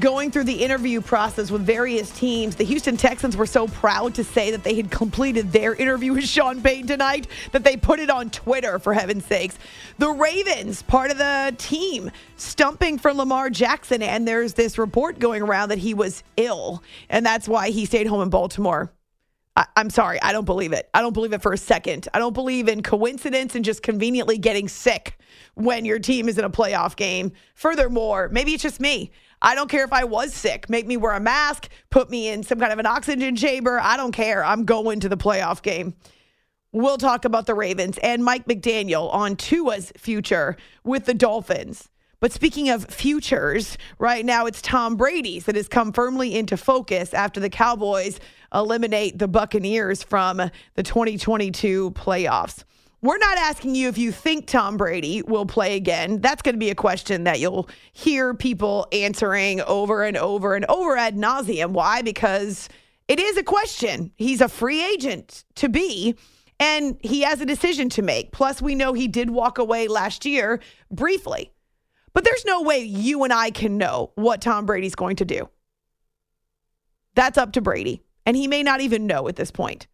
going through the interview process with various teams. The Houston Texans were so proud to say that they had completed their interview with Sean Payton tonight that they put it on Twitter, for heaven's sakes. The Ravens, part of the team, stumping for Lamar Jackson. And there's this report going around that he was ill, and that's why he stayed home in Baltimore. I, am sorry, I don't believe it. I don't believe it for a second. I don't believe in coincidence and just conveniently getting sick when your team is in a playoff game. Furthermore, maybe it's just me. I don't care if I was sick. Make me wear a mask, put me in some kind of an oxygen chamber. I don't care. I'm going to the playoff game. We'll talk about the Ravens and Mike McDaniel on Tua's future with the Dolphins. But speaking of futures, right now it's Tom Brady's that has come firmly into focus after the Cowboys eliminate the Buccaneers from the 2022 playoffs. We're not asking you if you think Tom Brady will play again. That's going to be a question that you'll hear people answering over and over and over ad nauseum. Why? Because it is a question. He's a free agent to be, and he has a decision to make. Plus, we know he did walk away last year briefly. But there's no way you and I can know what Tom Brady's going to do. That's up to Brady. And he may not even know at this point.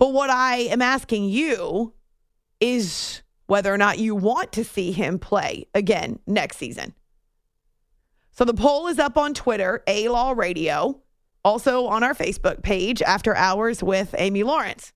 But what I am asking you is whether or not you want to see him play again next season. So the poll is up on Twitter, A Law Radio, also on our Facebook page, After Hours with Amy Lawrence.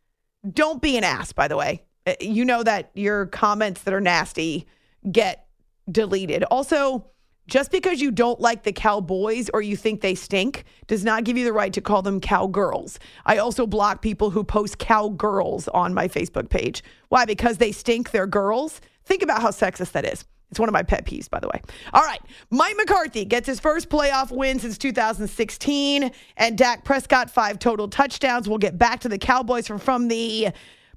Don't be an ass, by the way. Uh, you know that your comments that are nasty get deleted. Also, just because you don't like the cowboys or you think they stink does not give you the right to call them cowgirls. I also block people who post cowgirls on my Facebook page. Why? Because they stink, they're girls. Think about how sexist that is. It's one of my pet peeves, by the way. All right. Mike McCarthy gets his first playoff win since 2016, and Dak Prescott, five total touchdowns. We'll get back to the Cowboys from, from the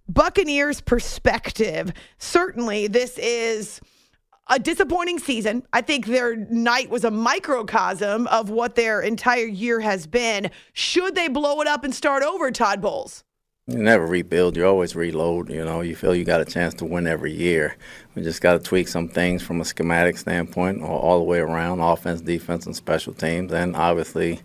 Buccaneers' perspective. Certainly, this is a disappointing season. I think their night was a microcosm of what their entire year has been. Should they blow it up and start over, Todd Bowles? You never rebuild. You always reload. You know, you feel you got a chance to win every year. We just got to tweak some things from a schematic standpoint, all, all the way around, offense, defense, and special teams. And obviously,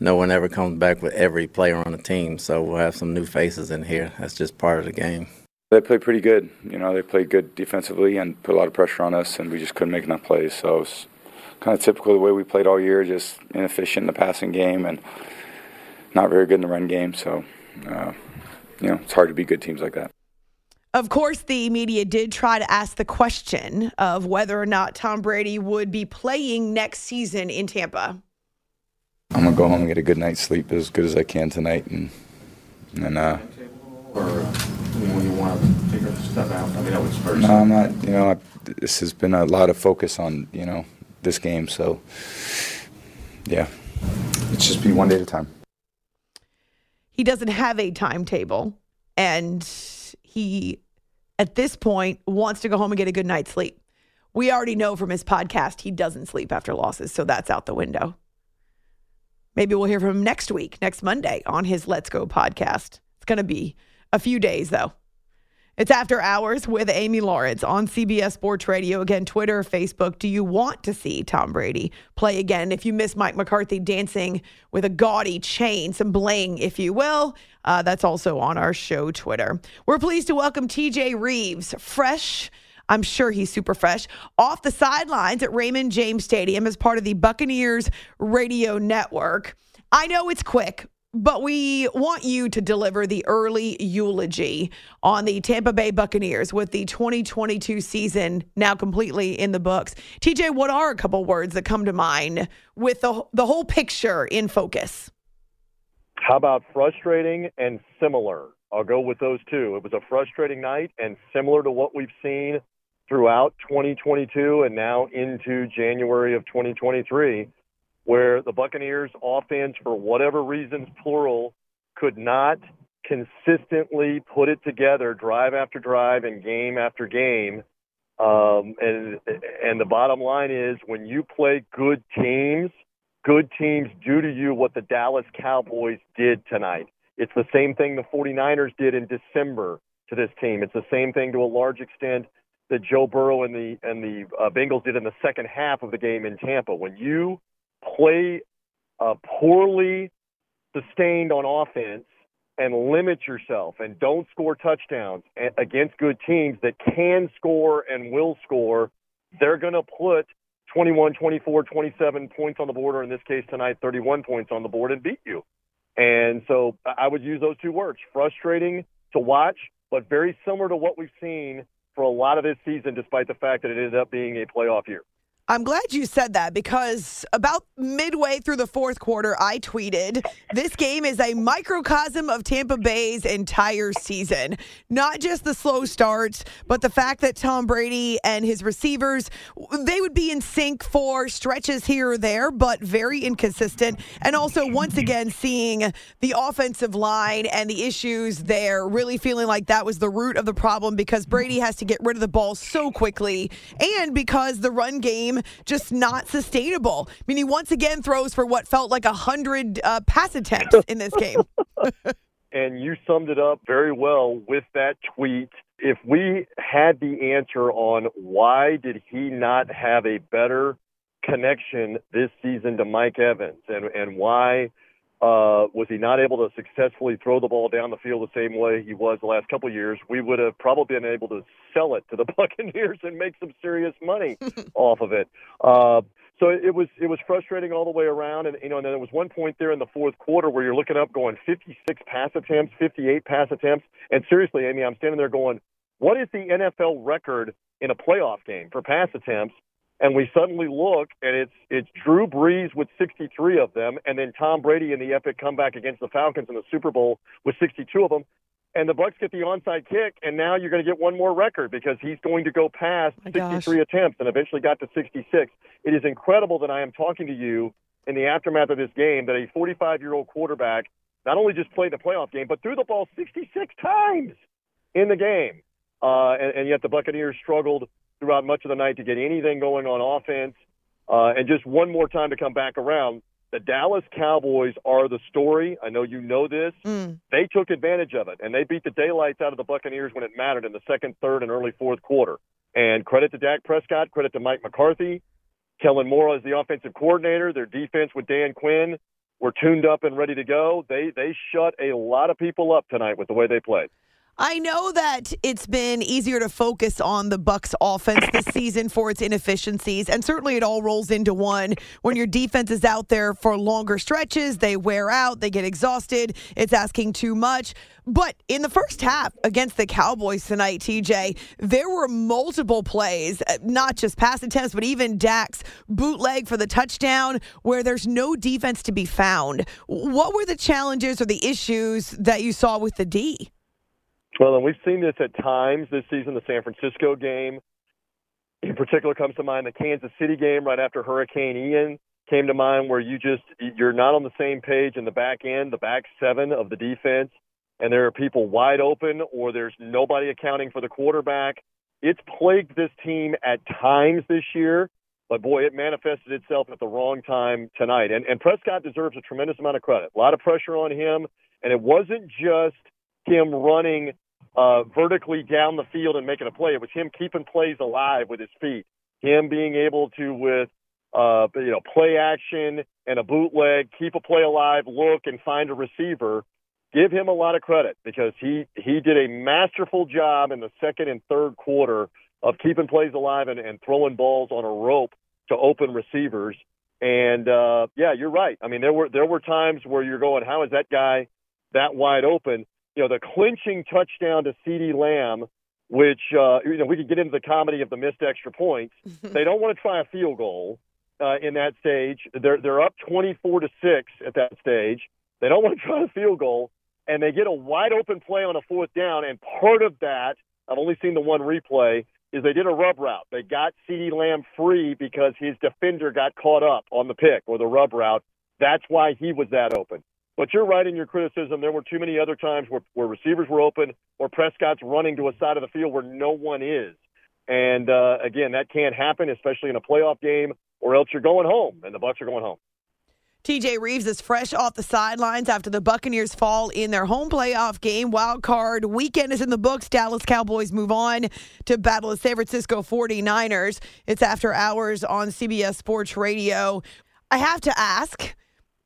no one ever comes back with every player on the team. So we'll have some new faces in here. That's just part of the game. They played pretty good. You know, they played good defensively and put a lot of pressure on us, and we just couldn't make enough plays. So it's kind of typical the way we played all year, just inefficient in the passing game and not very good in the run game. So, uh, you know, it's hard to beat good teams like that. Of course, the media did try to ask the question of whether or not Tom Brady would be playing next season in Tampa. I'm gonna go home and get a good night's sleep as good as I can tonight, and and uh, when you want to figure stuff out? I mean, that was first. No, I'm not. You know, I, this has been a lot of focus on you know this game. So, yeah, it's just be one day at a time. He doesn't have a timetable, and he, at this point, wants to go home and get a good night's sleep. We already know from his podcast he doesn't sleep after losses, so that's out the window. Maybe we'll hear from him next week, next Monday on his Let's Go podcast. It's going to be a few days, though. It's After Hours with Amy Lawrence on CBS Sports Radio. Again, Twitter, Facebook. Do you want to see Tom Brady play again? If you miss Mike McCarthy dancing with a gaudy chain, some bling, if you will, uh, that's also on our show Twitter. We're pleased to welcome TJ Reeves, fresh. I'm sure he's super fresh. Off the sidelines at Raymond James Stadium as part of the Buccaneers Radio Network. I know it's quick, But we want you to deliver the early eulogy on the Tampa Bay Buccaneers with the 2022 season now completely in the books. TJ, what are a couple words that come to mind with the, the whole picture in focus? How about frustrating and similar? I'll go with those two. It was a frustrating night and similar to what we've seen throughout 2022 and now into January of 2023 where the Buccaneers offense, for whatever reasons, plural, could not consistently put it together drive after drive and game after game. Um, and and the bottom line is when you play good teams, good teams do to you what the Dallas Cowboys did tonight. It's the same thing the 49ers did in December to this team. It's the same thing to a large extent that Joe Burrow and the and the uh, Bengals did in the second half of the game in Tampa. When you play uh, poorly sustained on offense and limit yourself and don't score touchdowns against good teams that can score and will score, they're going to put 21, 24, 27 points on the board, or in this case tonight, 31 points on the board and beat you. And so I would use those two words frustrating to watch, but very similar to what we've seen for a lot of this season, despite the fact that it ended up being a playoff year. I'm glad you said that because about midway through the fourth quarter, I tweeted, This game is a microcosm of Tampa Bay's entire season. Not just the slow starts, but the fact that Tom Brady and his receivers, they would be in sync for stretches here or there, but very inconsistent. And also, once again, seeing the offensive line and the issues there, really feeling like that was the root of the problem because Brady has to get rid of the ball so quickly and because the run game game just not sustainable. I mean, he once again throws for what felt like a hundred uh, pass attempts in this game. and you summed it up very well with that tweet. If we had the answer on why did he not have a better connection this season to Mike Evans and and why uh, was he not able to successfully throw the ball down the field the same way he was the last couple of years, we would have probably been able to sell it to the Buccaneers and make some serious money off of it. Uh, so it was it was frustrating all the way around, and you know, and then there was one point there in the fourth quarter where you're looking up, going 56 pass attempts, 58 pass attempts, and seriously, Amy, I'm standing there going, what is the NFL record in a playoff game for pass attempts? And we suddenly look and it's it's Drew Brees with 63 of them, and then Tom Brady in the epic comeback against the Falcons in the Super Bowl with 62 of them. And the Bucks get the onside kick, and now you're going to get one more record because he's going to go past 63 attempts and eventually got to 66. It is incredible that I am talking to you in the aftermath of this game that a 45 year old quarterback not only just played the playoff game, but threw the ball 66 times in the game. Uh, and, and yet the Buccaneers struggled throughout much of the night to get anything going on offense. Uh, and just one more time to come back around. The Dallas Cowboys are the story. I know you know this. Mm. They took advantage of it, and they beat the daylights out of the Buccaneers when it mattered in the second, third, and early fourth quarter. And credit to Dak Prescott, credit to Mike McCarthy, Kellen Moore as the offensive coordinator. Their defense with Dan Quinn were tuned up and ready to go. They they shut a lot of people up tonight with the way they played. I know that it's been easier to focus on the Bucks offense this season for its inefficiencies, and certainly it all rolls into one when your defense is out there for longer stretches. They wear out, they get exhausted. It's asking too much. But in the first half against the Cowboys tonight, TJ, there were multiple plays, uh, not just pass attempts, but even Dak's bootleg for the touchdown, where there's no defense to be found. What were the challenges or the issues that you saw with the D? Well, and we've seen this at times this season. The San Francisco game, in particular, comes to mind. The Kansas City game right after Hurricane Ian came to mind, where you just you're not on the same page in the back end, the back seven of the defense, and there are people wide open, or there's nobody accounting for the quarterback. It's plagued this team at times this year, but boy, it manifested itself at the wrong time tonight. And, and Prescott deserves a tremendous amount of credit. A lot of pressure on him, and it wasn't just him running uh, vertically down the field and making a play. It was him keeping plays alive with his feet. Him being able to, with uh, you know, play action and a bootleg, keep a play alive, look and find a receiver. Give him a lot of credit because he he did a masterful job in the second and third quarter of keeping plays alive and, and throwing balls on a rope to open receivers. And uh, yeah, you're right. I mean, there were there were times where you're going, how is that guy that wide open? You know, the clinching touchdown to CeeDee Lamb, which uh, you know we could get into the comedy of the missed extra points. they don't want to try a field goal uh, in that stage. They're they're up 24 to six at that stage. They don't want to try a field goal, and they get a wide open play on a fourth down. And part of that, I've only seen the one replay, is they did a rub route. They got CeeDee Lamb free because his defender got caught up on the pick or the rub route. That's why he was that open. But you're right in your criticism. There were too many other times where, where receivers were open or Prescott's running to a side of the field where no one is. And uh, again, that can't happen, especially in a playoff game, or else you're going home, and the Bucks are going home. TJ Reeves is fresh off the sidelines after the Buccaneers fall in their home playoff game. Wild card weekend is in the books. Dallas Cowboys move on to battle the San Francisco 49ers. It's after hours on CBS Sports Radio. I have to ask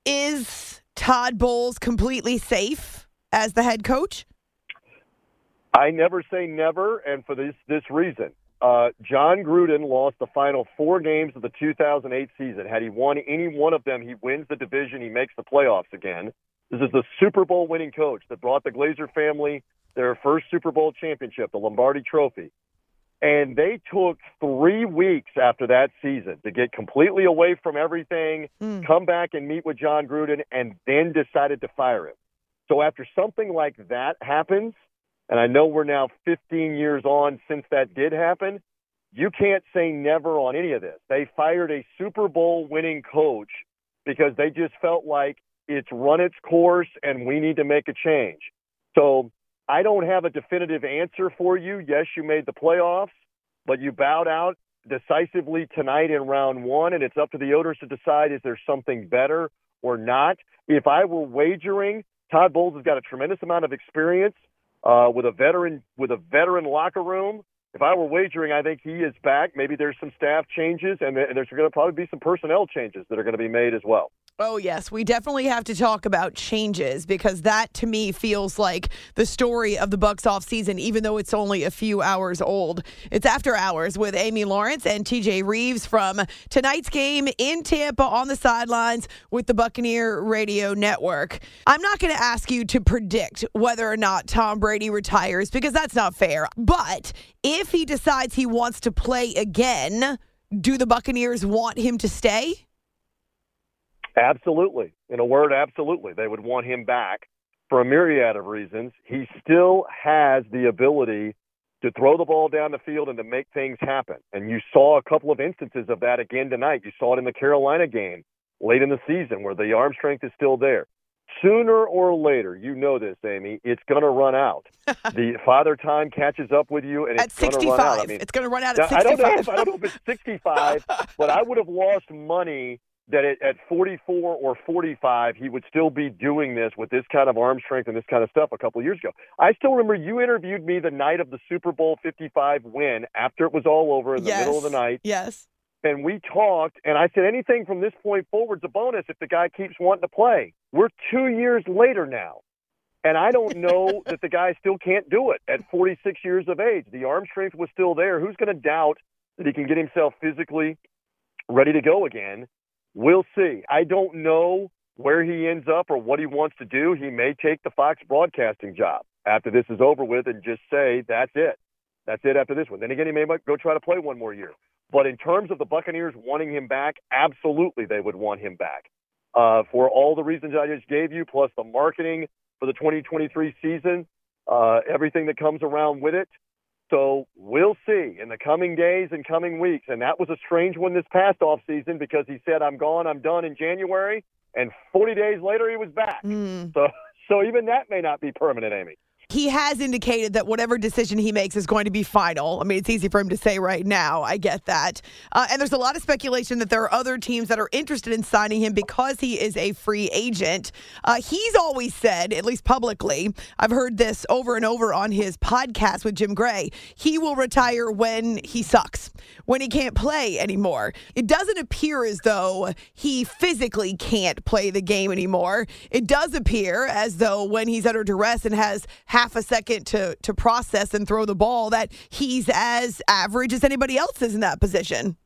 is Todd Bowles completely safe as the head coach? I never say never, and for this this reason. Uh, Jon Gruden lost the final four games of the 2008 season. Had he won any one of them, he wins the division. He makes the playoffs again. This is the Super Bowl winning coach that brought the Glazer family their first Super Bowl championship, the Lombardi Trophy. And they took three weeks after that season to get completely away from everything, mm. come back and meet with Jon Gruden, and then decided to fire him. So after something like that happens, and I know we're now 15 years on since that did happen, you can't say never on any of this. They fired a Super Bowl winning coach because they just felt like it's run its course and we need to make a change. So I don't have a definitive answer for you. Yes, you made the playoffs, but you bowed out decisively tonight in round one, and it's up to the owners to decide is there something better or not. If I were wagering, Todd Bowles has got a tremendous amount of experience uh, with a veteran with a veteran locker room. If I were wagering, I think he is back. Maybe there's some staff changes, and there's going to probably be some personnel changes that are going to be made as well. Oh, yes. We definitely have to talk about changes because that to me feels like the story of the Bucks off season, even though it's only a few hours old. It's after hours with Amy Lawrence and TJ Reeves from tonight's game in Tampa on the sidelines with the Buccaneer Radio Network. I'm not going to ask you to predict whether or not Tom Brady retires because that's not fair. But if he decides he wants to play again, do the Buccaneers want him to stay? Absolutely. In a word, absolutely. They would want him back for a myriad of reasons. He still has the ability to throw the ball down the field and to make things happen. And you saw a couple of instances of that again tonight. You saw it in the Carolina game late in the season where the arm strength is still there. Sooner or later, you know this, Amy, it's going to run out. the father time catches up with you, and it's going to run out. I mean, it's going to run out at 65. I don't know if I don't know if it's 65, but I would have lost money that it, at 44 or 45, he would still be doing this with this kind of arm strength and this kind of stuff a couple of years ago. I still remember you interviewed me the night of the Super Bowl 55 win after it was all over in the yes. middle of the night. Yes. And we talked, and I said anything from this point forward is a bonus if the guy keeps wanting to play. We're two years later now. And I don't know that the guy still can't do it at 46 years of age. The arm strength was still there. Who's going to doubt that he can get himself physically ready to go again? We'll see. I don't know where he ends up or what he wants to do. He may take the Fox broadcasting job after this is over with and just say, that's it. That's it after this one. Then again, he may go try to play one more year. But in terms of the Buccaneers wanting him back, absolutely they would want him back. Uh, for all the reasons I just gave you, plus the marketing for the 2023 season, uh, everything that comes around with it. So we'll see in the coming days and coming weeks. And that was a strange one this past off season because he said, I'm gone, I'm done in January. And 40 days later, he was back. Mm. So, so even that may not be permanent, Amy he has indicated that whatever decision he makes is going to be final. I mean, it's easy for him to say right now. I get that. Uh, and there's a lot of speculation that there are other teams that are interested in signing him because he is a free agent. Uh, he's always said, at least publicly, I've heard this over and over on his podcast with Jim Gray, he will retire when he sucks, when he can't play anymore. It doesn't appear as though he physically can't play the game anymore. It does appear as though when he's under duress and has half a second to to process and throw the ball that he's as average as anybody else is in that position.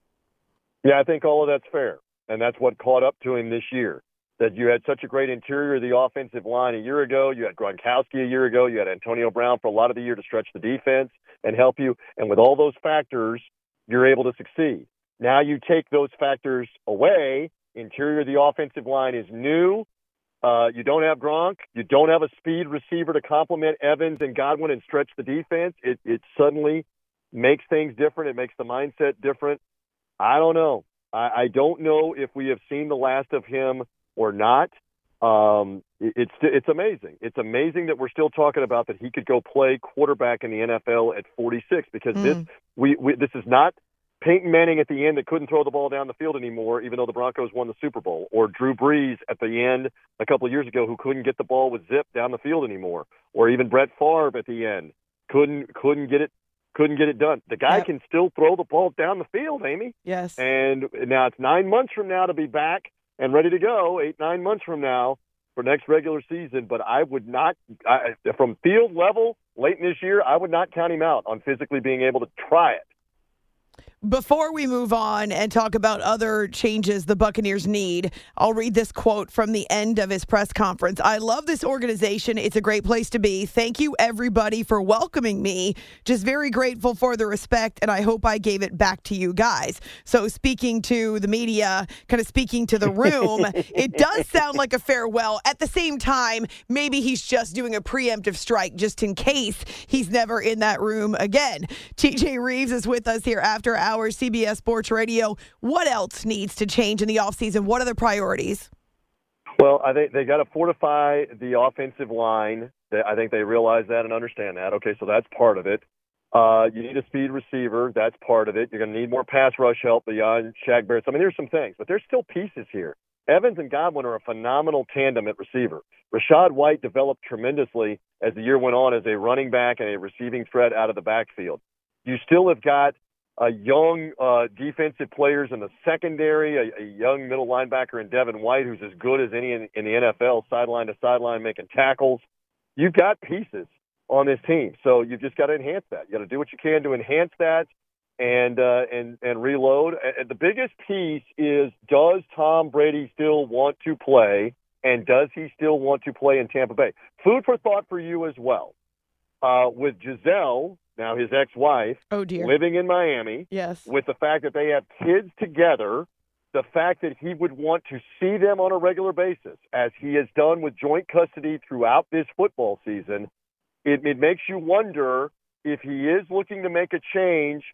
Yeah, I think all of that's fair. and that's what caught up to him this year. That you had such a great interior of the offensive line a year ago. You had Gronkowski a year ago. You had Antonio Brown for a lot of the year to stretch the defense and help you. And with all those factors, you're able to succeed. Now you take those factors away. Interior of the offensive line is new. Uh, you don't have Gronk. You don't have a speed receiver to complement Evans and Godwin and stretch the defense. It, it suddenly makes things different. It makes the mindset different. I don't know. I, I don't know if we have seen the last of him or not. Um, it, it's it's amazing. It's amazing that we're still talking about that he could go play quarterback in the NFL at 46 because mm. this we, we this is not Peyton Manning at the end that couldn't throw the ball down the field anymore, even though the Broncos won the Super Bowl, or Drew Brees at the end a couple of years ago who couldn't get the ball with zip down the field anymore, or even Brett Favre at the end couldn't couldn't get it couldn't get it done. The guy yep. can still throw the ball down the field, Amy. Yes. And now it's nine months from now to be back and ready to go. Eight nine months from now for next regular season. But I would not, I, from field level late in this year, I would not count him out on physically being able to try it. Before we move on and talk about other changes the Buccaneers need, I'll read this quote from the end of his press conference. I love this organization. It's a great place to be. Thank you, everybody, for welcoming me. Just very grateful for the respect, and I hope I gave it back to you guys. So, speaking to the media, kind of speaking to the room, it does sound like a farewell. At the same time, maybe he's just doing a preemptive strike just in case he's never in that room again. TJ Reeves is with us here after hours hours, CBS Sports Radio. What else needs to change in the offseason? What are the priorities? Well, I think they got to fortify the offensive line. I think they realize that and understand that. Okay, so that's part of it. Uh, you need a speed receiver. That's part of it. You're going to need more pass rush help beyond Shaq Barrett. I mean, there's some things, but there's still pieces here. Evans and Godwin are a phenomenal tandem at receiver. Rachaad White developed tremendously as the year went on as a running back and a receiving threat out of the backfield. You still have got uh, young uh, defensive players in the secondary, a, a young middle linebacker in Devin White, who's as good as any in, in the NFL, sideline to sideline, making tackles. You've got pieces on this team, so you've just got to enhance that. You got to do what you can to enhance that and uh, and and reload. And the biggest piece is: Does Tom Brady still want to play, and does he still want to play in Tampa Bay? Food for thought for you as well. Uh, with Gisele now his ex-wife, oh dear, living in Miami. Yes, with the fact that they have kids together, the fact that he would want to see them on a regular basis, as he has done with joint custody throughout this football season, it, it makes you wonder if he is looking to make a change.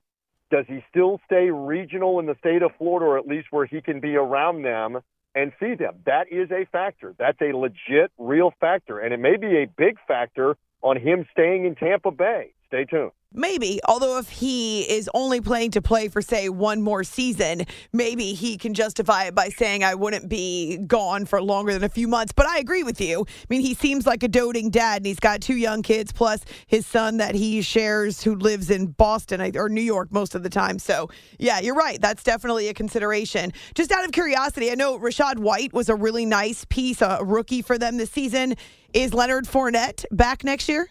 Does he still stay regional in the state of Florida, or at least where he can be around them and see them? That is a factor. That's a legit, real factor, and it may be a big factor on him staying in Tampa Bay. Stay tuned. Maybe, although if he is only playing to play for, say, one more season, maybe he can justify it by saying, I wouldn't be gone for longer than a few months. But I agree with you. I mean, he seems like a doting dad, and he's got two young kids, plus his son that he shares who lives in Boston or New York most of the time. So, yeah, you're right. That's definitely a consideration. Just out of curiosity, I know Rachaad White was a really nice piece, a rookie for them this season. Is Leonard Fournette back next year?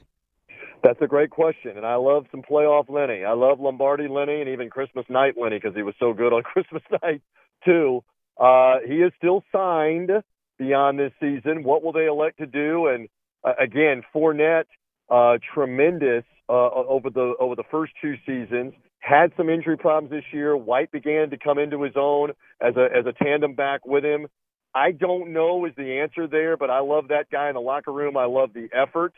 That's a great question, and I love some playoff Lenny. I love Lombardi Lenny and even Christmas night Lenny because he was so good on Christmas night too. Uh, he is still signed beyond this season. What will they elect to do? And uh, again, Fournette, uh, tremendous uh, over the over the first two seasons. Had some injury problems this year. White began to come into his own as a as a tandem back with him. I don't know is the answer there, but I love that guy in the locker room. I love the effort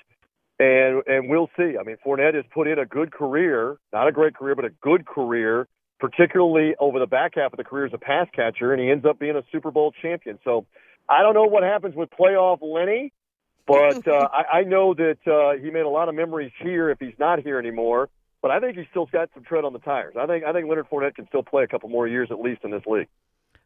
and and we'll see. I mean, Fournette has put in a good career, not a great career, but a good career, particularly over the back half of the career as a pass catcher, and he ends up being a Super Bowl champion. So I don't know what happens with playoff Lenny, but uh, I, I know that uh, he made a lot of memories here if he's not here anymore. But I think he's still got some tread on the tires. I think I think Leonard Fournette can still play a couple more years at least in this league.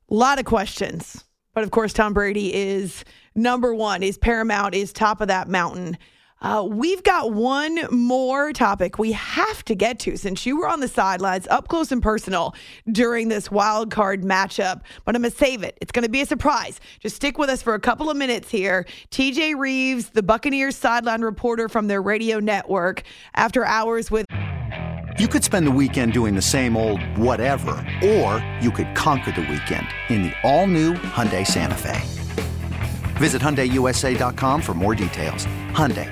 A lot of questions. But of course, Tom Brady is number one, is paramount, is top of that mountain. Uh, we've got one more topic we have to get to since you were on the sidelines up close and personal during this wild card matchup, but I'm going to save it. It's going to be a surprise. Just stick with us for a couple of minutes here. TJ Reeves, the Buccaneers sideline reporter from their radio network, after hours with. You could spend the weekend doing the same old whatever, or you could conquer the weekend in the all-new Hyundai Santa Fe. Visit HyundaiUSA.com for more details. Hyundai,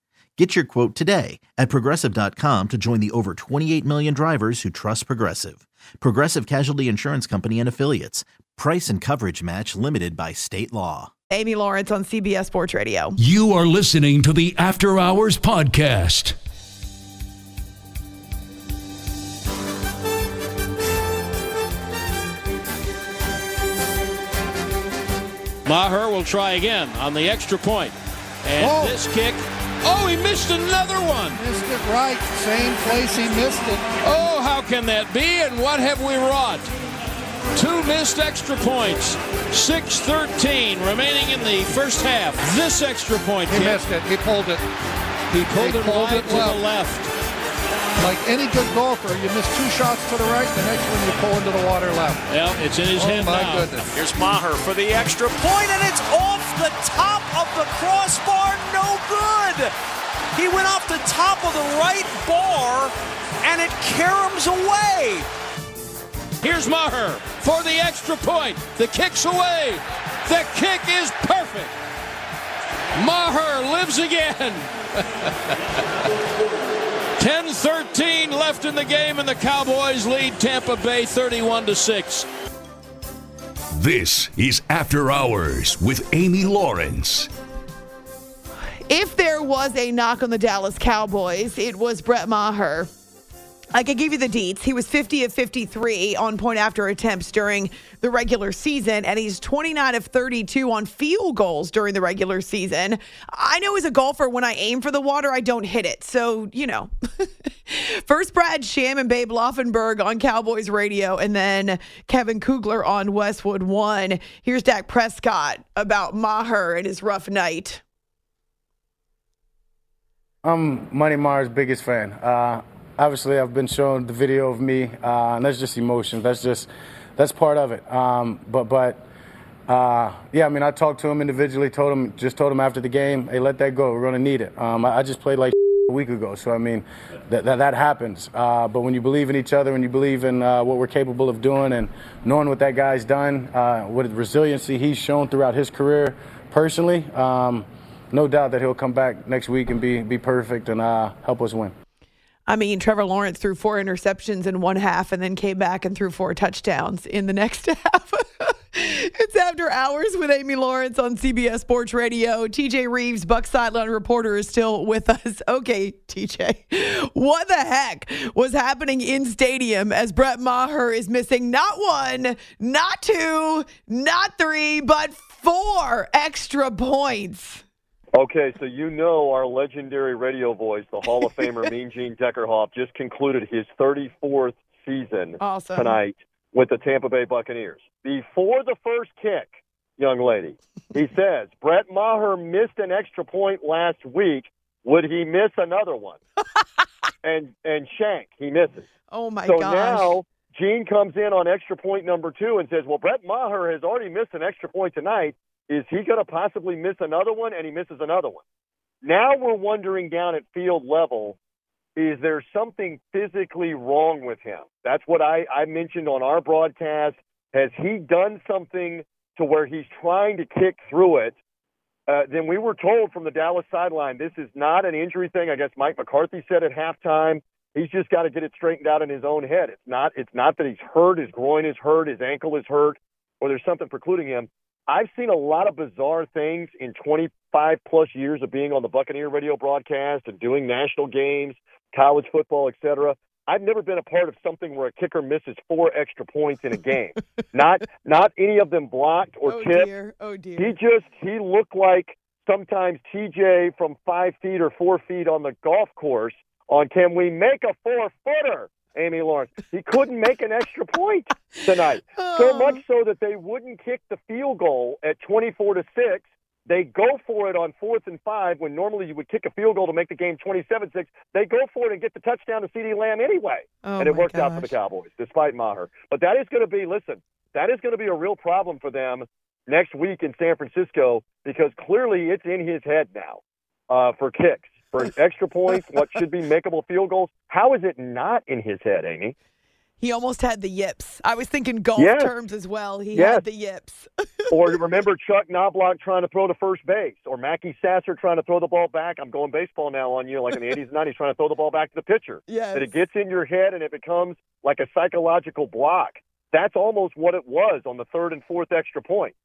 Get your quote today at progressive.com to join the over 28 million drivers who trust Progressive. Progressive Casualty Insurance Company and Affiliates. Price and coverage match limited by state law. Amy Lawrence on CBS Sports Radio. You are listening to the After Hours Podcast. Maher will try again on the extra point. And Oh. this kick. Oh, he missed another one. Missed it right. Same place he missed it. Oh, how can that be? And what have we wrought? Two missed extra points. 6-13 remaining in the first half. This extra point He kick, missed it. He pulled it. he pulled it pulled wide it to left. the left. Like any good golfer, you miss two shots to the right, the next one you pull into the water left. Well, it's in his Oh hand my now. goodness. Here's Maher for the extra point, and it's off the top of the crossbar. No. He went off the top of the right bar, and it caroms away. Here's Maher for the extra point. The kick's away. The kick is perfect. Maher lives again. 10-13 left in the game, and the Cowboys lead Tampa Bay 31 to 6. This is After Hours with Amy Lawrence. If there was a knock on the Dallas Cowboys, it was Brett Maher. I can give you the deets. He was 50 of 53 on point after attempts during the regular season, and he's 29 of 32 on field goals during the regular season. I know as a golfer, when I aim for the water, I don't hit it. So, you know. First, Brad Sham and Babe Laufenberg on Cowboys radio, and then Kevin Kugler on Westwood One. Here's Dak Prescott about Maher and his rough night. I'm Money Maher's biggest fan. Uh, obviously, I've been shown the video of me, uh, and that's just emotion. That's just that's part of it. Um, but but uh, yeah, I mean, I talked to him individually. Told him just told him after the game, hey, let that go. We're gonna need it. Um, I, I just played like a week ago, so I mean, that that, that happens. Uh, but when you believe in each other, when you believe in uh, what we're capable of doing, and knowing what that guy's done, uh, what resiliency he's shown throughout his career, personally. Um, no doubt that he'll come back next week and be be perfect and uh, help us win. I mean, Trevor Lawrence threw four interceptions in one half and then came back and threw four touchdowns in the next half. it's after hours with Amy Lawrence on CBS Sports Radio. TJ Reeves, Buck Sideline reporter, is still with us. Okay, TJ, what the heck was happening in stadium as Brett Maher is missing not one, not two, not three, but four extra points? Okay, so you know our legendary radio voice, the Hall of Famer Mean Gene Deckerhoff, just concluded his 34th season Awesome. tonight with the Tampa Bay Buccaneers. Before the first kick, young lady, he says, Brett Maher missed an extra point last week. Would he miss another one? and and Shank, he misses. Oh my so gosh. now Gene comes in on extra point number two and says, "Well, Brett Maher has already missed an extra point tonight. Is he going to possibly miss another one?" And he misses another one. Now we're wondering down at field level, is there something physically wrong with him? That's what I, I mentioned on our broadcast. Has he done something to where he's trying to kick through it? Uh, then we were told from the Dallas sideline, this is not an injury thing. I guess Mike McCarthy said at halftime. He's just got to get it straightened out in his own head. It's not. It's not that he's hurt. His groin is hurt. His ankle is hurt. or there's something precluding him. I've seen a lot of bizarre things in 25 plus years of being on the Buccaneer radio broadcast and doing national games, college football, etc. I've never been a part of something where a kicker misses four extra points in a game. not not any of them blocked or oh tipped. dear. Oh dear. He just he looked like sometimes TJ from five feet or four feet on the golf course on can we make a four footer? Amy Lawrence. He couldn't make an extra point tonight. So much so that they wouldn't kick the field goal at 24 to 6. They go for it on fourth and five when normally you would kick a field goal to make the game 27 6. They go for it and get the touchdown to CeeDee Lamb anyway. Oh, and it worked out for the. Cowboys, despite Maher. But that is going to be, listen, that is going to be a real problem for them next week in San Francisco because clearly it's in his head now uh, for kicks, for extra points, what should be makeable field goals. How is it not in his head, Amy? He almost had the yips. I was thinking golf Yes. terms as well. He Yes. had the yips. or you remember Chuck Knoblauch trying to throw to first base, or Mackey Sasser trying to throw the ball back. I'm going baseball now on you, like in the 80s and 90s, trying to throw the ball back to the pitcher. Yes. That it gets in your head and it becomes like a psychological block. That's almost what it was on the third and fourth extra point.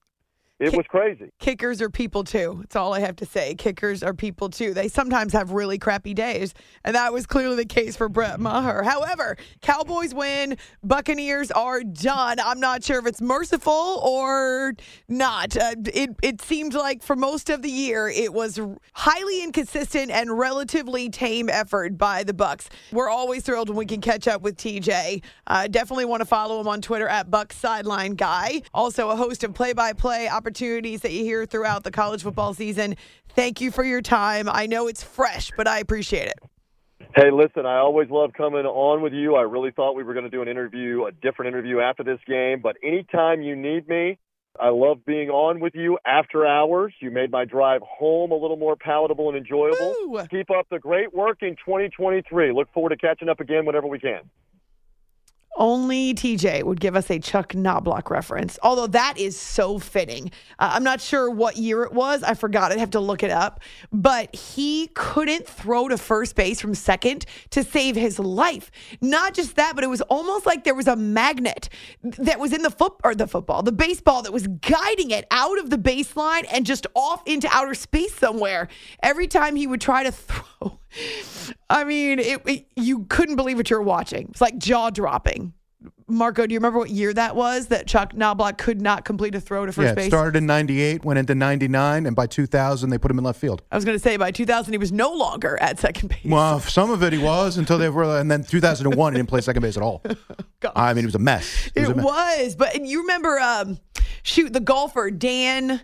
It was crazy. Kickers are people too. That's all I have to say. Kickers are people too. They sometimes have really crappy days, and that was clearly the case for Brett Maher. However, Cowboys win. Buccaneers are done. I'm not sure if it's merciful or not. Uh, it it seemed like for most of the year it was highly inconsistent and relatively tame effort by the Bucks. We're always thrilled when we can catch up with TJ. Uh, definitely want to follow him on Twitter at Bucks Sideline Guy. Also, a host of play-by-play opportunities that you hear throughout the college football season. Thank you for your time. I know it's fresh, but I appreciate it. Hey, listen, I always love coming on with you. I really thought we were going to do an interview, a different interview after this game, but anytime you need me, I love being on with you after hours. You made my drive home a little more palatable and enjoyable. Keep up the great work in 2023. Look forward to catching up again whenever we can. Only TJ would give us a Chuck Knoblauch reference, although that is so fitting. Uh, I'm not sure what year it was. I forgot. I'd have to look it up. But he couldn't throw to first base from second to save his life. Not just that, but it was almost like there was a magnet that was in the foot or the football, the baseball that was guiding it out of the baseline and just off into outer space somewhere. Every time he would try to throw, I mean, it, it- you couldn't believe what you were watching. It's like jaw dropping. Marco, do you remember what year that was that Chuck Knoblauch could not complete a throw to first yeah, it base? started in 98, went into 99, and by 2000, they put him in left field. I was going to say by 2000 he was no longer at second base. Well, some of it he was until they were, and then 2001, he didn't play second base at all. I mean, it was a mess. It a mess. was, but you remember, um, shoot, the golfer Dan.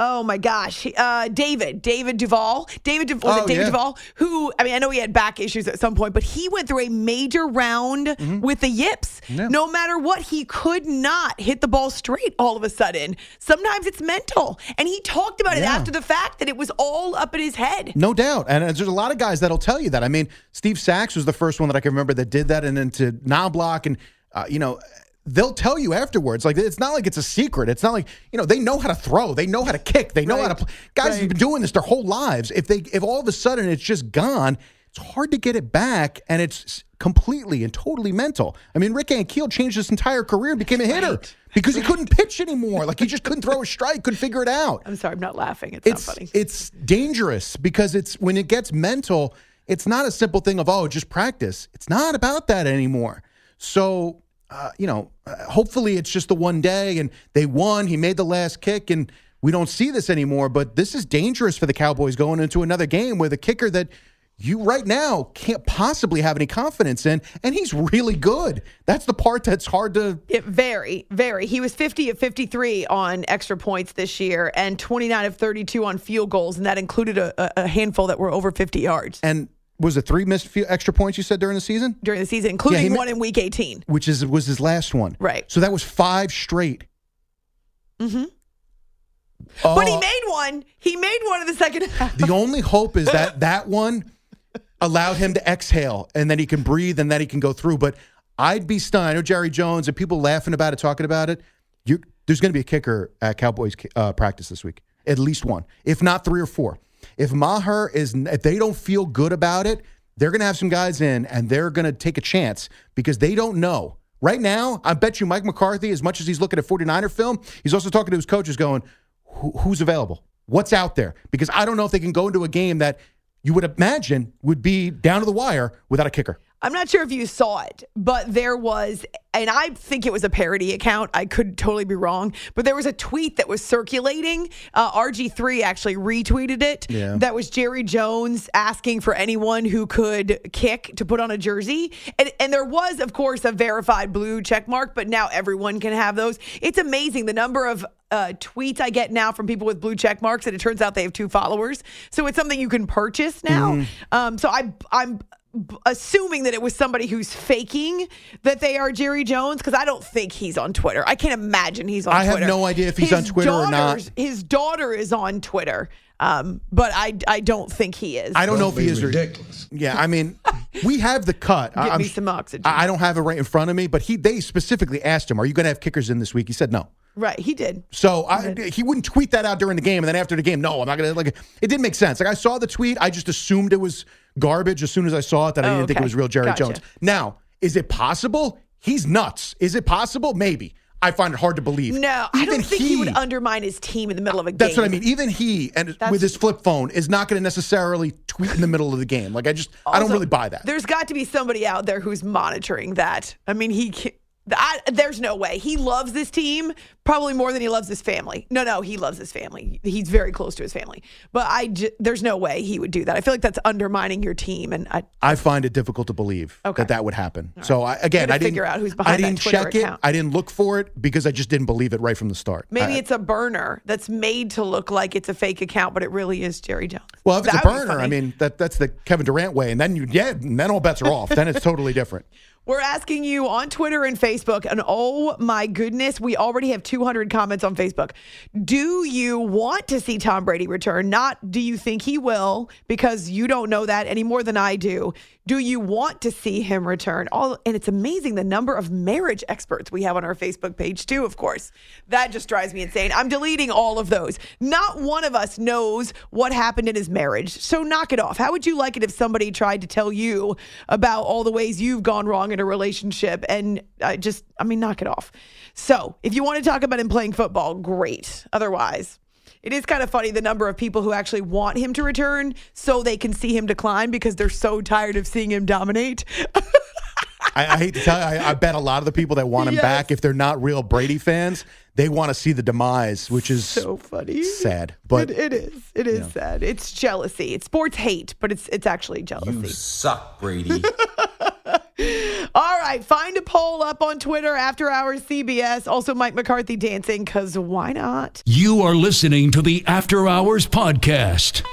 Oh my gosh, uh, David, David Duval, David was Oh, it David yeah. Duval? Who I mean, I know he had back issues at some point, but he went through a major round Mm-hmm. with the yips. No matter what, he could not hit the ball straight. All of a sudden, sometimes it's mental, and he talked about it after the fact that it was all up in his head. No doubt. And there's a lot of guys that'll tell you that. I mean, Steve Sax was the first one that I can remember that did that, and then to Knoblauch, and, uh, you know, they'll tell you afterwards. Like, it's not like it's a secret. It's not like, you know, they know how to throw, they know how to kick, they know how to play. Guys have been doing this their whole lives. If they, if all of a sudden it's just gone, it's hard to get it back, and it's completely and totally mental. I mean, Rick Ankiel changed his entire career and became a hitter because he couldn't pitch anymore. Like, he just couldn't throw a strike, couldn't figure it out I'm sorry, I'm not laughing. It's, it's not funny. it's dangerous because it's when it gets mental it's not a simple thing of oh just practice it's not about that anymore so uh, you know uh, hopefully it's just the one day and they won he made the last kick and we don't see this anymore but this is dangerous for the cowboys going into another game with a kicker that you right now can't possibly have any confidence in and he's really good that's the part that's hard to It very, very. He was 50 of 53 on extra points this year and 29 of 32 on field goals, and that included a, a- a handful that were over 50 yards and was it three missed few extra points you said during the season during the season, including Yeah, one in week 18. which is was his last one. Right. So that was five straight. Mm-hmm. Oh, But he made one. He made one in the second half. the only hope is that that one allowed him to exhale and then he can breathe and then he can go through. But I'd be stunned. I know Jerry Jones and people laughing about it, talking about it. You, there's going to be a kicker at Cowboys uh, practice this week, at least one, if not three or four. If Maher is, if they don't feel good about it, they're going to have some guys in and they're going to take a chance because they don't know Right now, I bet you Mike McCarthy, as much as he's looking at 49er film, he's also talking to his coaches going, Who, who's available? What's out there? Because I don't know if they can go into a game that you would imagine would be down to the wire without a kicker. I'm not sure if you saw it, but there was, and I think it was a parody account. I could totally be wrong, but there was a tweet that was circulating. Uh, RG3 actually retweeted it. Yeah. That was Jerry Jones asking for anyone who could kick to put on a jersey. And, and there was, of course, a verified blue check mark, but now everyone can have those. It's amazing the number of uh, tweets I get now from people with blue check marks, and it turns out they have two followers. So it's something you can purchase now. Um, so I, I'm assuming that it was somebody who's faking that they are Jerry Jones because I don't think he's on Twitter. I can't imagine he's on Twitter. I have no idea if he's His on Twitter or not. His daughter is on Twitter, um, but I, I don't think he is. I don't know if he is ridiculous. Yeah, I mean, we have the cut. Get I'm me some oxygen. I I don't have it right in front of me, but he they specifically asked him, "Are you going to have kickers in this week?" He said no. Right, he did. So I, he wouldn't tweet that out during the game, and then after the game, no, I'm not going to. Like, it didn't make sense. Like I saw the tweet, I just assumed it was garbage as soon as I saw it. That I Oh, didn't think it was real Jerry Gotcha. Jones. Now, is it possible? He's nuts. Is it possible? Maybe. I find it hard to believe. No, I don't think he, would undermine his team in the middle of a game. That's what I mean. Even he and That's- with his flip phone is not going to necessarily tweet in the middle of the game. Like I just, I don't really buy that. There's got to be somebody out there who's monitoring that. I mean, he. I, there's no way he loves this team probably more than he loves his family. No, no, he loves his family. He's very close to his family. But I, j- there's no way he would do that. I feel like that's undermining your team. And I, I find it difficult to believe Okay. that that would happen. So I, again, I didn't figure out who's I behind that didn't check account. it. I didn't look for it because I just didn't believe it right from the start. maybe I- it's a burner that's made to look like it's a fake account, but it really is Jerry Jones. well, if it's That a burner, I mean that that's the Kevin Durant way, and then you yeah, and then all bets are off. then it's totally different. We're asking you on Twitter and Facebook, and oh my goodness, we already have 200 comments on Facebook. Do you want to see Tom Brady return? Not do you think he will, because you don't know that any more than I do. Do you want to see him return? All and it's amazing the number of marriage experts we have on our Facebook page too. Of course, that just drives me insane. I'm deleting all of those. Not one of us knows what happened in his marriage, so knock it off. How would you like it if somebody tried to tell you about all the ways you've gone wrong in a relationship and uh, just, I mean, knock it off. So if you want to talk about him playing football, great. Otherwise. It is kind of funny the number of people who actually want him to return so they can see him decline because they're so tired of seeing him dominate. I, I hate to tell you, I, I bet a lot of the people that want him Yes. back, if they're not real Brady fans, they want to see the demise, which is so funny, sad. But it, it is. It is sad. It's jealousy. It's sports hate, but it's it's actually jealousy. You suck, Brady. All right, find a poll up on Twitter after hours CBS. Also, Mike McCarthy dancing because why not? You are listening to the After Hours Podcast.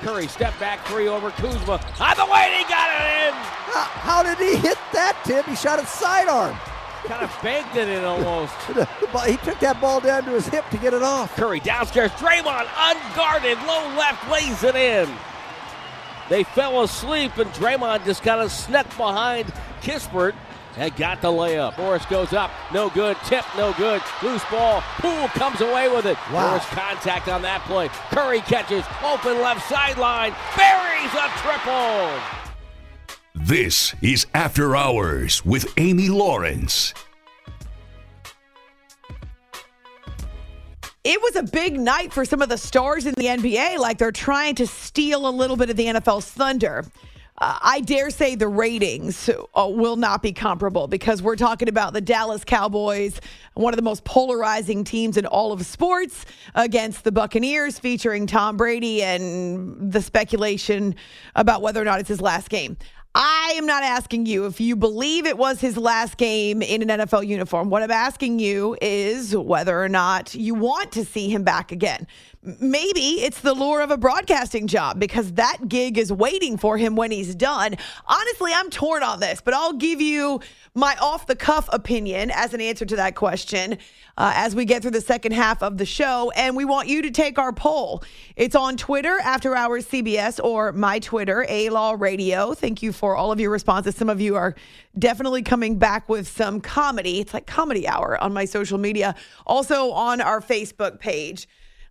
Curry step back three over Kuzma. On the way, he got it in. How, how did he hit that, Tim? He shot it sidearm. Kind of banked it in almost. Ball- he took that ball down to his hip to get it off. Curry downstairs. Draymond unguarded, low left, lays it in. They fell asleep, and Draymond just kind of snuck behind Kispert and got the layup. Morris goes up, no good. Tip, no good. Loose ball. Poole comes away with it. Wow. Morris contact on that play. Curry catches, open left sideline, buries a triple. This is After Hours with Amy Lawrence. It was a big night for some of the stars in the NBA, like they're trying to steal a little bit of the NFL's thunder. Uh, I dare say the ratings uh, will not be comparable because we're talking about the Dallas Cowboys, one of the most polarizing teams in all of sports, against the Buccaneers, featuring Tom Brady and the speculation about whether or not it's his last game. I am not asking you if you believe it was his last game in an NFL uniform. What I'm asking you is whether or not you want to see him back again. Maybe it's the lure of a broadcasting job because that gig is waiting for him when he's done. Honestly, I'm torn on this, but I'll give you my off the cuff opinion as an answer to that question uh, as we get through the second half of the show. And we want you to take our poll. It's on Twitter, After Hours CBS, or my Twitter, A Law Radio. Thank you for all of your responses. Some of you are definitely coming back with some comedy. It's like comedy hour on my social media. Also on our Facebook page.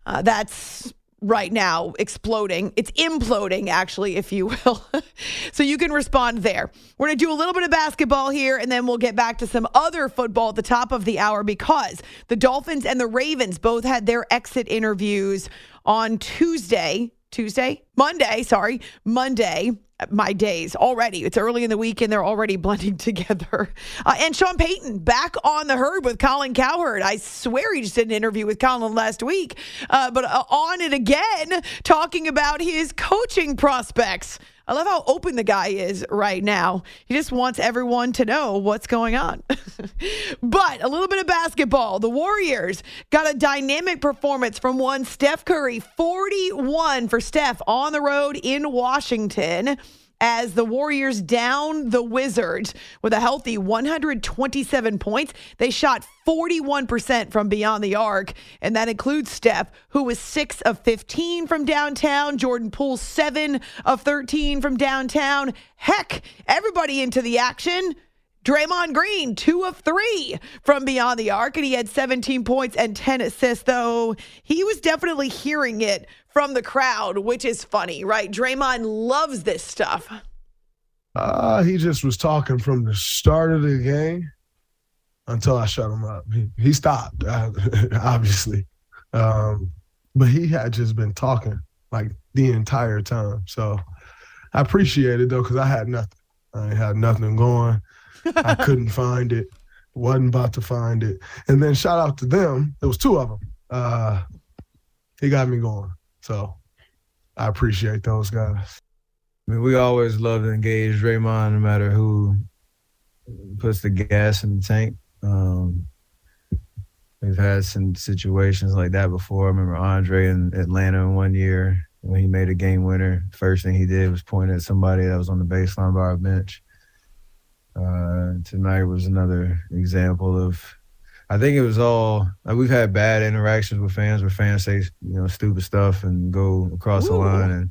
Uh, that's right now exploding. It's imploding, actually, if you will. so you can respond there. We're going to do a little bit of basketball here, and then we'll get back to some other football at the top of the hour because the Dolphins and the Ravens both had their exit interviews on Tuesday. Tuesday? Monday, sorry. Monday my days already. It's early in the week and they're already blending together. Uh, and Sean Payton back on the herd with Colin Cowherd. I swear he just did an interview with Colin last week, uh, but uh, on it again, talking about his coaching prospects. I love how open the guy is right now. He just wants everyone to know what's going on. but a little bit of basketball. The Warriors got a dynamic performance from one Steph Curry, 41 for Steph on the road in Washington as the Warriors down the Wizards with a healthy 127 points. They shot 41% from beyond the arc, and that includes Steph, who was 6 of 15 from downtown, Jordan Poole 7 of 13 from downtown. Heck, everybody into the action. Draymond Green, two of three from beyond the arc, and he had 17 points and 10 assists, though he was definitely hearing it from the crowd, which is funny, right? Draymond loves this stuff. Uh, he just was talking from the start of the game until I shut him up. He, he stopped, uh, obviously. Um, but he had just been talking like the entire time. So I appreciate it, though, because I had nothing. I had nothing going. I couldn't find it. Wasn't about to find it. And then shout out to them. There was two of them. Uh, he got me going. So I appreciate those guys. I mean, we always love to engage Draymond, no matter who puts the gas in the tank. Um, we've had some situations like that before. I remember Andre in Atlanta in one year when he made a game winner. First thing he did was point at somebody that was on the baseline by our bench. Uh, tonight was another example of. I think it was all like we've had bad interactions with fans where fans say you know stupid stuff and go across Ooh. the line and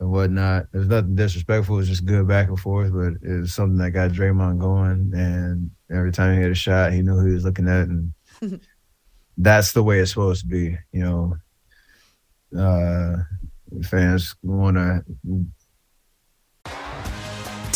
and whatnot. There's nothing disrespectful. It's just good back and forth, but it was something that got Draymond going. And every time he hit a shot, he knew who he was looking at, and that's the way it's supposed to be. You know, uh, fans want to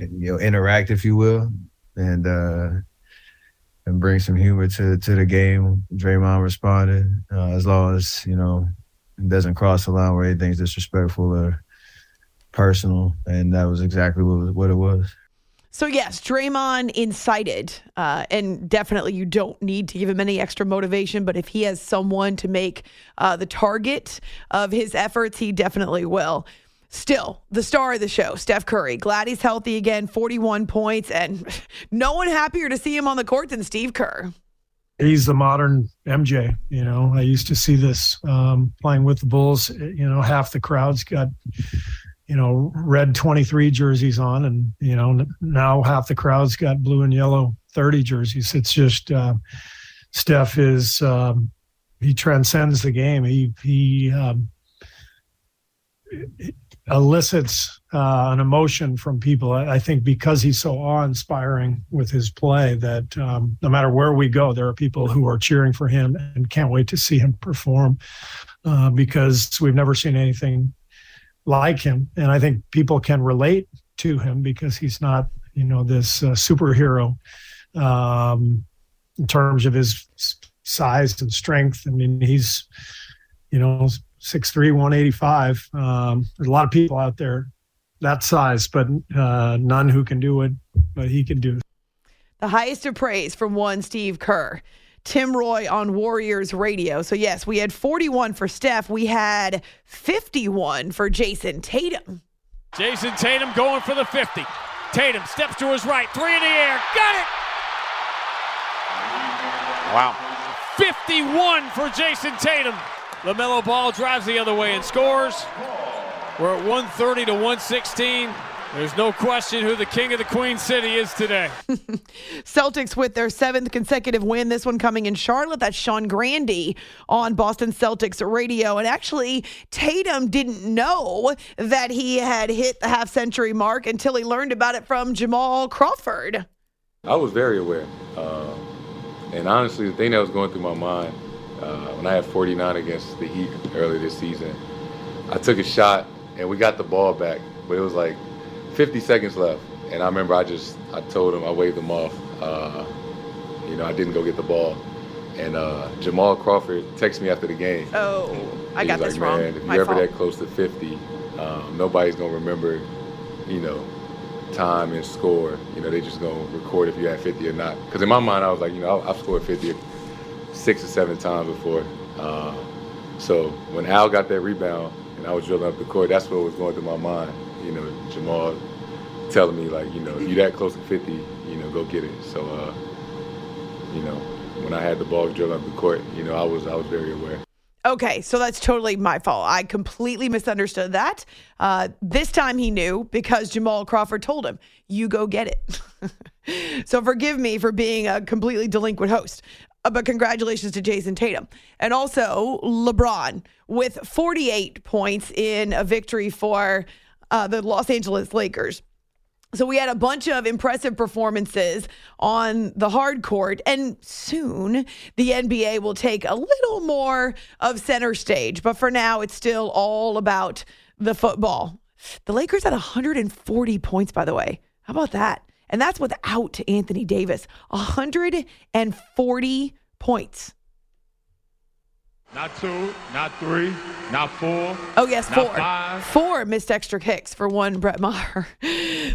You know, interact, if you will, and uh, and bring some humor to to the game. Draymond responded uh, as long as you know it doesn't cross the line where anything's disrespectful or personal, and that was exactly what what it was. So yes, Draymond incited, uh, and definitely you don't need to give him any extra motivation. But if he has someone to make uh, the target of his efforts, he definitely will. Still, the star of the show, Steph Curry. Glad he's healthy again, 41 points, and no one happier to see him on the court than Steve Kerr. He's the modern MJ. You know, I used to see this um, playing with the Bulls. You know, half the crowd's got you know, red 23 jerseys on, and you know now half the crowd's got blue and yellow 30 jerseys. It's just uh, Steph is um, he transcends the game. He he um, elicits uh, an emotion from people. I think because he's so awe-inspiring with his play that um, no matter where we go, there are people who are cheering for him and can't wait to see him perform uh, because we've never seen anything like him, and I think people can relate to him because he's not, you know, this uh, superhero um, in terms of his size and strength. I mean, he's, you know, 6'3", 185. Um, there's a lot of people out there that size, but uh, none who can do it, but he can do. The highest of praise from one Steve Kerr. Tim Roye on Warriors Radio. So, yes, we had 41 for Steph. We had 51 for Jayson Tatum. Jayson Tatum going for the 50. Tatum steps to his right, three in the air. Got it! Wow. 51 for Jayson Tatum. LaMelo Ball drives the other way and scores. We're at 130 to 116. There's no question who the king of the Queen City is today. Celtics with their seventh consecutive win. This one coming in Charlotte. That's Sean Grande on Boston Celtics radio. And actually, Tatum didn't know that he had hit the half century mark until he learned about it from Jamal Crawford. I was very aware. Uh, and honestly, the thing that was going through my mind uh, when I had 49 against the Heat earlier this season, I took a shot and we got the ball back, but it was like 50 seconds left, and I remember I just I told him I waved him off. Uh, you know, I didn't go get the ball, and uh, Jamal Crawford texted me after the game. Oh, I got like, this Man, wrong. if you're ever fault. that close to 50, um, nobody's gonna remember. You know, time and score. You know, they just gonna record if you had 50 or not. Because in my mind, I was like, you know, I've scored 50 six or seven times before. Uh, so when Al got that rebound and I was drilling up the court, that's what was going through my mind. You know, Jamal telling me like, you know, if you're that close to 50, you know, go get it. So, uh, you know, when I had the ball drilling up the court, you know, I was I was very aware. Okay, so that's totally my fault. I completely misunderstood that. Uh, this time he knew because Jamal Crawford told him, you go get it. so forgive me for being a completely delinquent host. Uh, but congratulations to Jayson Tatum. And also LeBron with 48 points in a victory for uh, the Los Angeles Lakers. So we had a bunch of impressive performances on the hard court, and soon the NBA will take a little more of center stage. But for now, it's still all about the football. The Lakers had 140 points, by the way. How about that? And that's without Anthony Davis. 140 points. Not two, not three, not four. Oh yes, four. Five. Four missed extra kicks for one Brett Maher.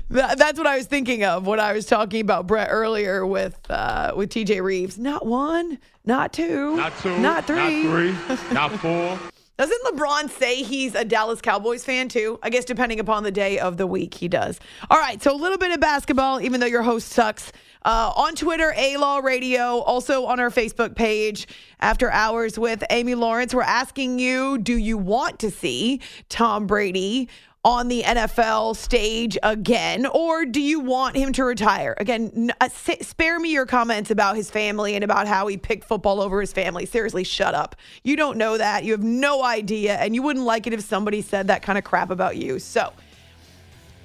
That- that's what I was thinking of when I was talking about Brett earlier with uh, with TJ Reeves. Not one, not two, Not two, not three, not three, not four. Doesn't LeBron say he's a Dallas Cowboys fan too? I guess depending upon the day of the week, he does. All right, so a little bit of basketball, even though your host sucks. Uh, on Twitter, A Law Radio, also on our Facebook page, After Hours with Amy Lawrence. We're asking you do you want to see Tom Brady? On the NFL stage again, or do you want him to retire? Again, n- uh, spare me your comments about his family and about how he picked football over his family. Seriously, shut up. You don't know that. You have no idea, and you wouldn't like it if somebody said that kind of crap about you. So,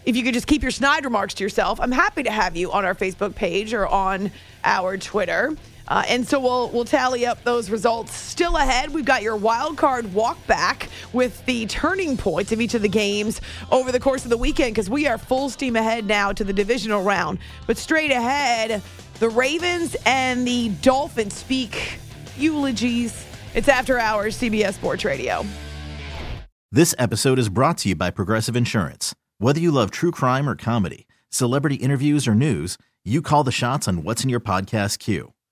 if you could just keep your snide remarks to yourself, I'm happy to have you on our Facebook page or on our Twitter. Uh, and so we'll we'll tally up those results. Still ahead, we've got your wild card walk back with the turning points of each of the games over the course of the weekend because we are full steam ahead now to the divisional round. But straight ahead, the Ravens and the Dolphins speak eulogies. It's after hours, CBS Sports Radio. This episode is brought to you by Progressive Insurance. Whether you love true crime or comedy, celebrity interviews or news, you call the shots on what's in your podcast queue.